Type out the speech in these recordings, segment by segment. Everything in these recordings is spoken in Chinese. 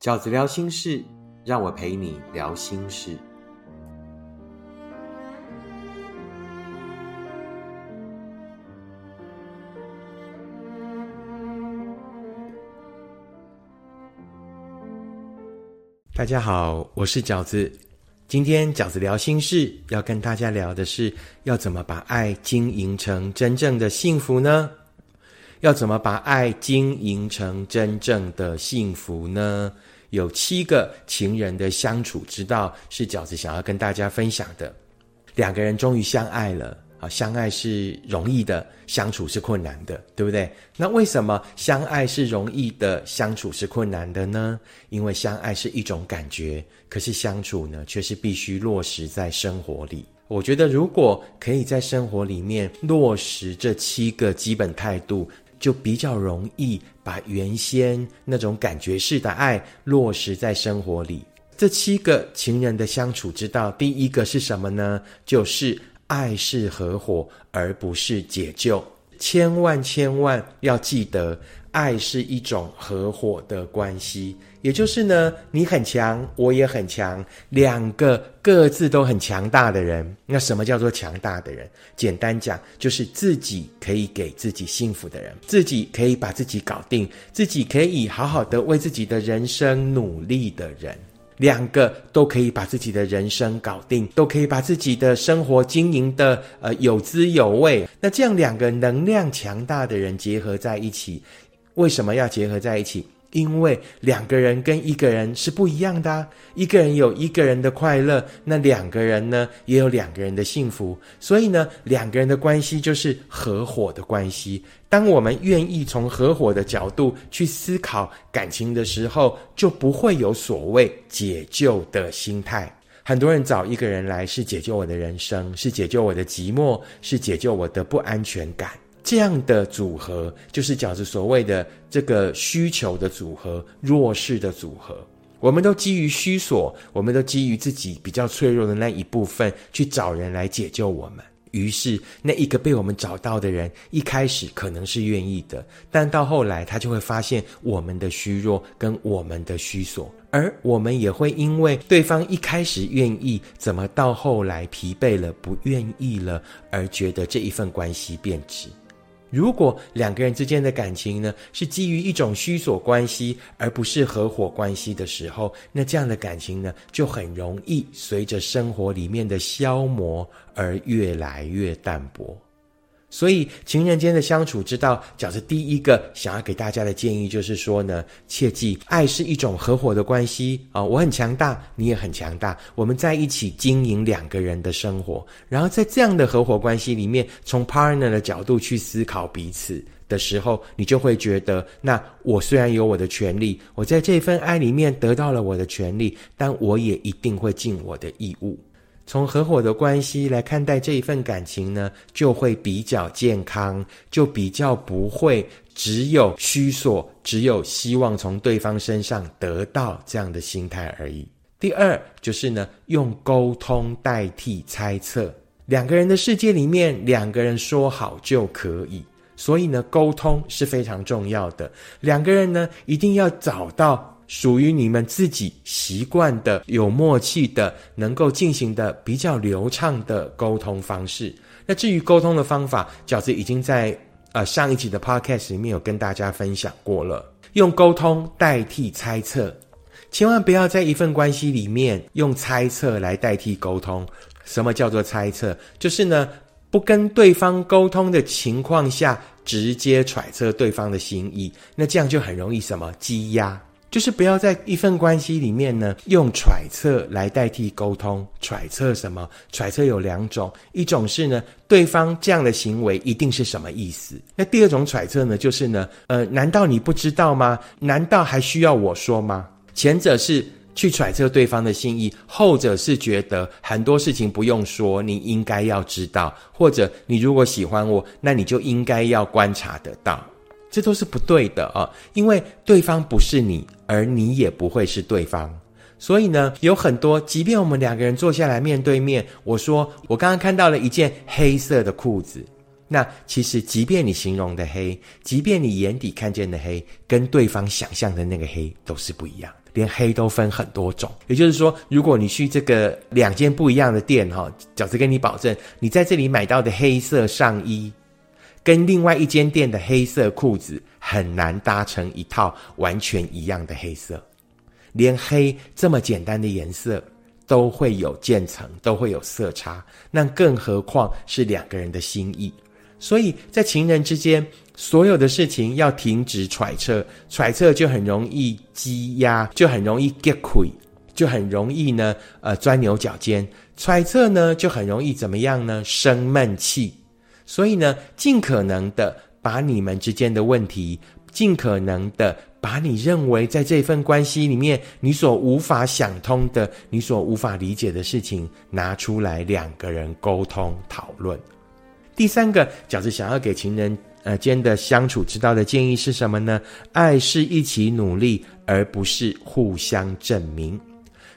饺子聊心事，让我陪你聊心事。大家好，我是饺子。今天饺子聊心事，要跟大家聊的是，要怎么把爱经营成真正的幸福呢？要怎么把爱经营成真正的幸福呢？有七个情人的相处之道，是饺子想要跟大家分享的。两个人终于相爱了。啊，相爱是容易的，相处是困难的，对不对？那为什么相爱是容易的，相处是困难的呢？因为相爱是一种感觉，可是相处呢，却是必须落实在生活里。我觉得，如果可以在生活里面落实这七个基本态度，就比较容易把原先那种感觉式的爱落实在生活里。这七个情人的相处之道，第一个是什么呢？就是。爱是合伙，而不是解救。千万千万要记得，爱是一种合伙的关系。也就是呢，你很强，我也很强，两个各自都很强大的人。那什么叫做强大的人？简单讲，就是自己可以给自己幸福的人，自己可以把自己搞定，自己可以好好的为自己的人生努力的人。两个都可以把自己的人生搞定，都可以把自己的生活经营的呃有滋有味。那这样两个能量强大的人结合在一起，为什么要结合在一起？因为两个人跟一个人是不一样的，一个人有一个人的快乐，那两个人呢也有两个人的幸福，所以呢，两个人的关系就是合伙的关系。当我们愿意从合伙的角度去思考感情的时候，就不会有所谓解救的心态。很多人找一个人来是解救我的人生，是解救我的寂寞，是解救我的不安全感。这样的组合就是饺子所谓的这个需求的组合，弱势的组合。我们都基于虚索，我们都基于自己比较脆弱的那一部分去找人来解救我们。于是，那一个被我们找到的人，一开始可能是愿意的，但到后来他就会发现我们的虚弱跟我们的虚索，而我们也会因为对方一开始愿意，怎么到后来疲惫了、不愿意了，而觉得这一份关系变质。如果两个人之间的感情呢，是基于一种虚索关系，而不是合伙关系的时候，那这样的感情呢，就很容易随着生活里面的消磨而越来越淡薄。所以，情人间的相处之道，饺子第一个想要给大家的建议就是说呢，切记，爱是一种合伙的关系啊，我很强大，你也很强大，我们在一起经营两个人的生活，然后在这样的合伙关系里面，从 partner 的角度去思考彼此的时候，你就会觉得，那我虽然有我的权利，我在这份爱里面得到了我的权利，但我也一定会尽我的义务。从合伙的关系来看待这一份感情呢，就会比较健康，就比较不会只有虚索，只有希望从对方身上得到这样的心态而已。第二就是呢，用沟通代替猜测。两个人的世界里面，两个人说好就可以，所以呢，沟通是非常重要的。两个人呢，一定要找到。属于你们自己习惯的、有默契的、能够进行的比较流畅的沟通方式。那至于沟通的方法，饺子已经在呃上一集的 podcast 里面有跟大家分享过了。用沟通代替猜测，千万不要在一份关系里面用猜测来代替沟通。什么叫做猜测？就是呢，不跟对方沟通的情况下，直接揣测对方的心意。那这样就很容易什么积压。就是不要在一份关系里面呢，用揣测来代替沟通。揣测什么？揣测有两种，一种是呢，对方这样的行为一定是什么意思？那第二种揣测呢，就是呢，呃，难道你不知道吗？难道还需要我说吗？前者是去揣测对方的心意，后者是觉得很多事情不用说，你应该要知道，或者你如果喜欢我，那你就应该要观察得到。这都是不对的啊，因为对方不是你，而你也不会是对方。所以呢，有很多，即便我们两个人坐下来面对面，我说我刚刚看到了一件黑色的裤子，那其实即便你形容的黑，即便你眼底看见的黑，跟对方想象的那个黑都是不一样的。连黑都分很多种。也就是说，如果你去这个两间不一样的店，哈，饺子跟你保证，你在这里买到的黑色上衣，跟另外一间店的黑色裤子很难搭成一套完全一样的黑色。连黑这么简单的颜色都会有渐层，都会有色差，那更何况是两个人的心意。所以在情人之间，所有的事情要停止揣测，揣测就很容易积压，就很容易 get 亏，就很容易呢，呃，钻牛角尖。揣测呢，就很容易怎么样呢？生闷气。所以呢，尽可能的把你们之间的问题，尽可能的把你认为在这份关系里面你所无法想通的、你所无法理解的事情拿出来，两个人沟通讨论。第三个饺子想要给情人呃间的相处之道的建议是什么呢？爱是一起努力，而不是互相证明。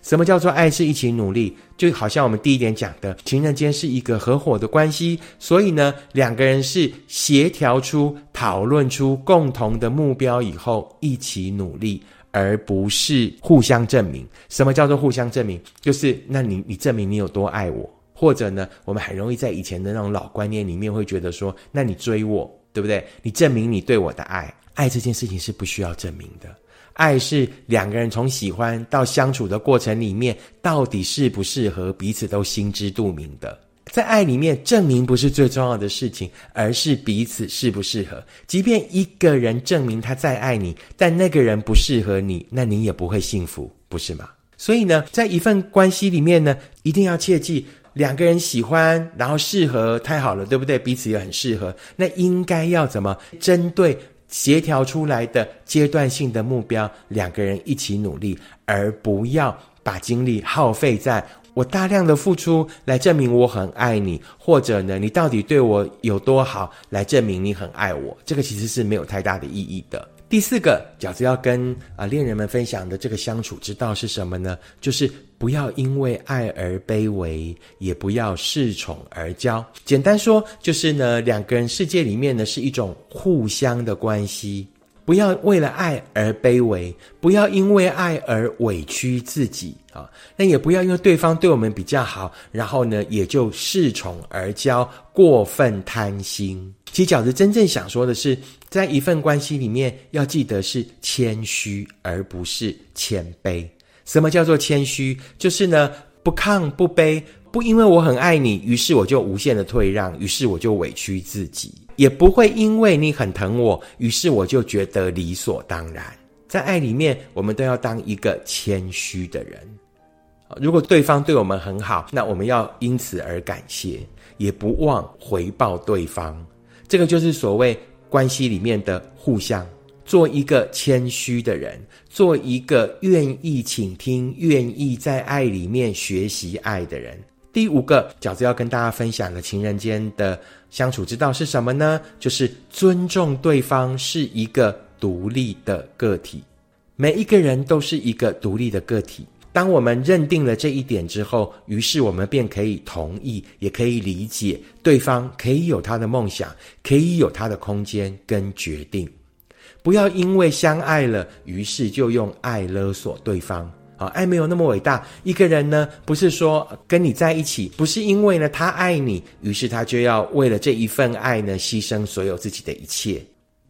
什么叫做爱是一起努力？就好像我们第一点讲的，情人间是一个合伙的关系，所以呢，两个人是协调出、讨论出共同的目标以后一起努力，而不是互相证明。什么叫做互相证明？就是那你你证明你有多爱我。或者呢，我们很容易在以前的那种老观念里面会觉得说，那你追我，对不对？你证明你对我的爱，爱这件事情是不需要证明的。爱是两个人从喜欢到相处的过程里面，到底适不适合彼此都心知肚明的。在爱里面，证明不是最重要的事情，而是彼此适不适合。即便一个人证明他再爱你，但那个人不适合你，那你也不会幸福，不是吗？所以呢，在一份关系里面呢，一定要切记。两个人喜欢，然后适合，太好了，对不对？彼此也很适合。那应该要怎么针对协调出来的阶段性的目标，两个人一起努力，而不要把精力耗费在我大量的付出来证明我很爱你，或者呢，你到底对我有多好来证明你很爱我。这个其实是没有太大的意义的。第四个饺子要跟啊恋人们分享的这个相处之道是什么呢？就是不要因为爱而卑微，也不要恃宠而骄。简单说，就是呢两个人世界里面呢是一种互相的关系，不要为了爱而卑微，不要因为爱而委屈自己啊。那也不要因为对方对我们比较好，然后呢也就恃宠而骄，过分贪心。其实饺子真正想说的是。在一份关系里面，要记得是谦虚，而不是谦卑。什么叫做谦虚？就是呢，不亢不卑，不因为我很爱你，于是我就无限的退让，于是我就委屈自己；也不会因为你很疼我，于是我就觉得理所当然。在爱里面，我们都要当一个谦虚的人。如果对方对我们很好，那我们要因此而感谢，也不忘回报对方。这个就是所谓。关系里面的互相，做一个谦虚的人，做一个愿意倾听、愿意在爱里面学习爱的人。第五个饺子要跟大家分享的情人间的相处之道是什么呢？就是尊重对方是一个独立的个体，每一个人都是一个独立的个体。当我们认定了这一点之后，于是我们便可以同意，也可以理解对方可以有他的梦想，可以有他的空间跟决定。不要因为相爱了，于是就用爱勒索对方。啊，爱没有那么伟大。一个人呢，不是说跟你在一起，不是因为呢他爱你，于是他就要为了这一份爱呢牺牲所有自己的一切。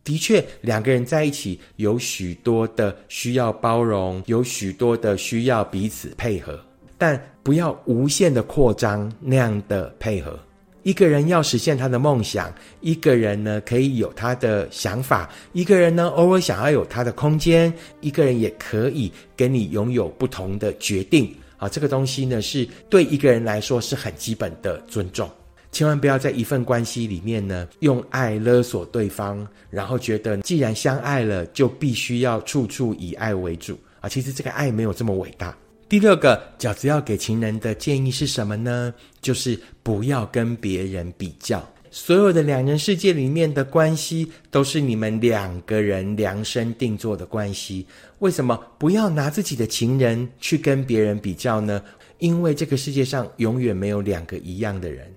的确，两个人在一起有许多的需要包容，有许多的需要彼此配合，但不要无限的扩张那样的配合。一个人要实现他的梦想，一个人呢可以有他的想法，一个人呢偶尔想要有他的空间，一个人也可以跟你拥有不同的决定。啊，这个东西呢是对一个人来说是很基本的尊重。千万不要在一份关系里面呢，用爱勒索对方，然后觉得既然相爱了，就必须要处处以爱为主啊！其实这个爱没有这么伟大。第六个饺子要给情人的建议是什么呢？就是不要跟别人比较。所有的两人世界里面的关系，都是你们两个人量身定做的关系。为什么不要拿自己的情人去跟别人比较呢？因为这个世界上永远没有两个一样的人。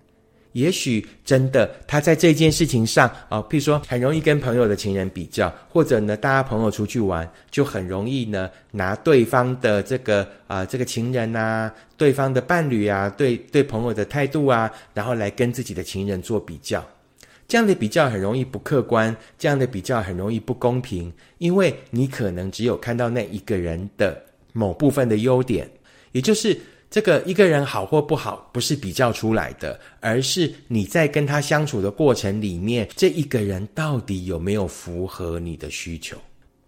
也许真的他在这件事情上啊，譬如说很容易跟朋友的情人比较，或者呢，大家朋友出去玩，就很容易呢拿对方的这个啊这个情人呐，对方的伴侣啊，对对朋友的态度啊，然后来跟自己的情人做比较。这样的比较很容易不客观，这样的比较很容易不公平，因为你可能只有看到那一个人的某部分的优点，也就是这个一个人好或不好，不是比较出来的，而是你在跟他相处的过程里面，这一个人到底有没有符合你的需求？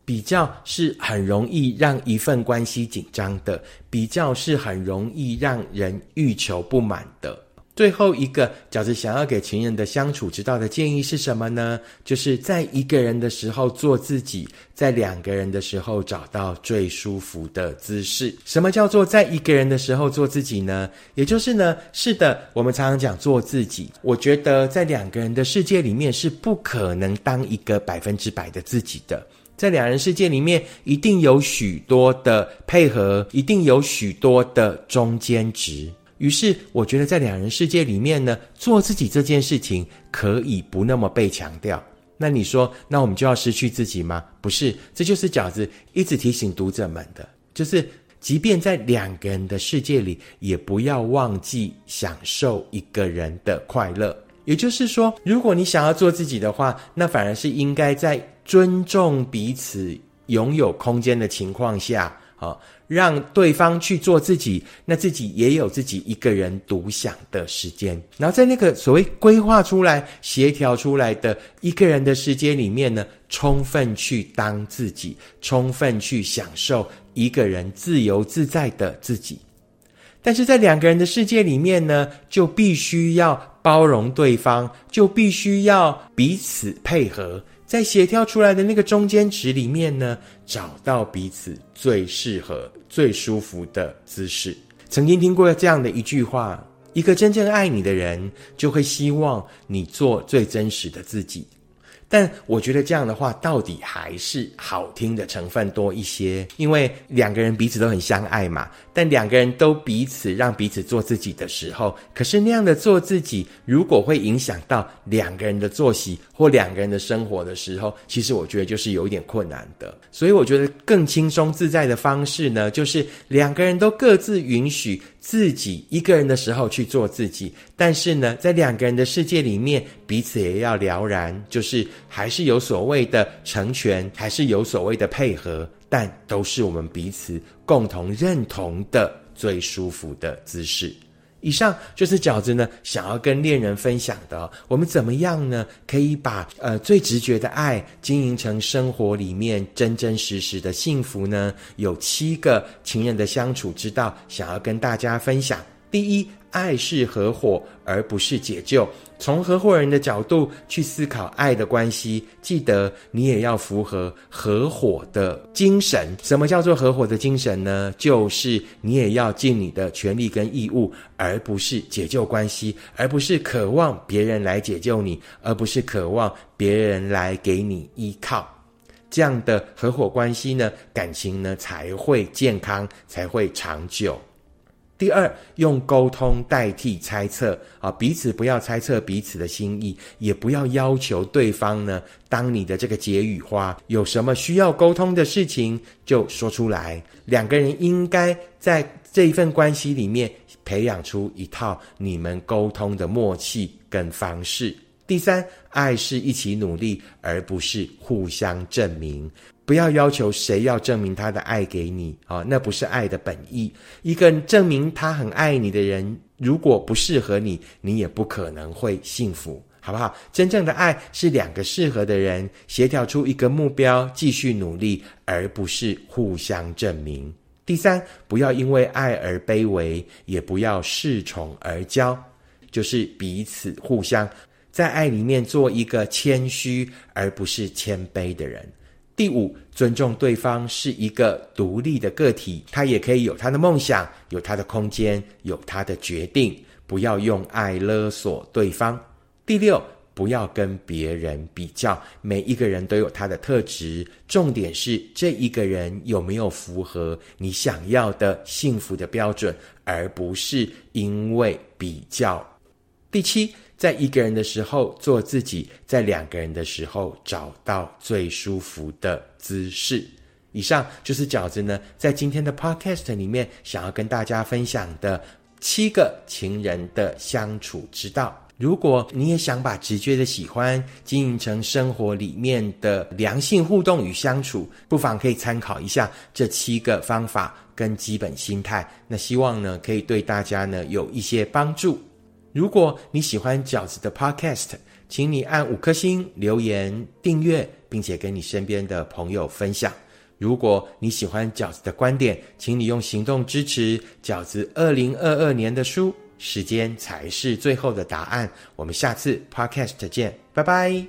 比较是很容易让一份关系紧张的，比较是很容易让人欲求不满的。最后一个饺子想要给情人的相处之道的建议是什么呢？就是在一个人的时候做自己，在两个人的时候找到最舒服的姿势。什么叫做在一个人的时候做自己呢？也就是呢，是的，我们常常讲做自己。我觉得在两个人的世界里面是不可能当一个百分之百的自己的，在两人世界里面一定有许多的配合，一定有许多的中间值。于是，我觉得在两人世界里面呢，做自己这件事情可以不那么被强调。那你说，那我们就要失去自己吗？不是，这就是饺子一直提醒读者们的，就是即便在两个人的世界里，也不要忘记享受一个人的快乐。也就是说，如果你想要做自己的话，那反而是应该在尊重彼此、拥有空间的情况下。好，让对方去做自己，那自己也有自己一个人独享的时间。然后在那个所谓规划出来、协调出来的一个人的时间里面呢，充分去当自己，充分去享受一个人自由自在的自己。但是在两个人的世界里面呢，就必须要包容对方，就必须要彼此配合。在协调出来的那个中间值里面呢，找到彼此最适合、最舒服的姿势。曾经听过这样的一句话：一个真正爱你的人，就会希望你做最真实的自己。但我觉得这样的话，到底还是好听的成分多一些，因为两个人彼此都很相爱嘛。但两个人都彼此让彼此做自己的时候，可是那样的做自己，如果会影响到两个人的作息或两个人的生活的时候，其实我觉得就是有一点困难的。所以我觉得更轻松自在的方式呢，就是两个人都各自允许。自己一个人的时候去做自己，但是呢，在两个人的世界里面，彼此也要了然，就是还是有所谓的成全，还是有所谓的配合，但都是我们彼此共同认同的最舒服的姿势。以上就是饺子呢想要跟恋人分享的，我们怎么样呢？可以把呃最直觉的爱经营成生活里面真真实实的幸福呢？有七个情人的相处之道，想要跟大家分享。第一。爱是合伙，而不是解救。从合伙人的角度去思考爱的关系，记得你也要符合合伙的精神。什么叫做合伙的精神呢？就是你也要尽你的权利跟义务，而不是解救关系，而不是渴望别人来解救你，而不是渴望别人来给你依靠。这样的合伙关系呢，感情呢才会健康，才会长久。第二，用沟通代替猜测啊，彼此不要猜测彼此的心意，也不要要求对方呢当你的这个解语花。有什么需要沟通的事情，就说出来。两个人应该在这一份关系里面培养出一套你们沟通的默契跟方式。第三，爱是一起努力，而不是互相证明。不要要求谁要证明他的爱给你啊，那不是爱的本意。一个证明他很爱你的人，如果不适合你，你也不可能会幸福，好不好？真正的爱是两个适合的人协调出一个目标，继续努力，而不是互相证明。第三，不要因为爱而卑微，也不要恃宠而骄，就是彼此互相在爱里面做一个谦虚而不是谦卑的人。第五，尊重对方是一个独立的个体，他也可以有他的梦想，有他的空间，有他的决定。不要用爱勒索对方。第六，不要跟别人比较，每一个人都有他的特质，重点是这一个人有没有符合你想要的幸福的标准，而不是因为比较。第七。在一个人的时候做自己，在两个人的时候找到最舒服的姿势。以上就是饺子呢，在今天的 podcast 里面想要跟大家分享的七个情人的相处之道。如果你也想把直觉的喜欢经营成生活里面的良性互动与相处，不妨可以参考一下这七个方法跟基本心态。那希望呢，可以对大家呢有一些帮助。如果你喜欢饺子的 Podcast，请你按五颗星留言订阅，并且跟你身边的朋友分享。如果你喜欢饺子的观点，请你用行动支持饺子二零二二年的书。时间才是最后的答案。我们下次 Podcast 见，拜拜。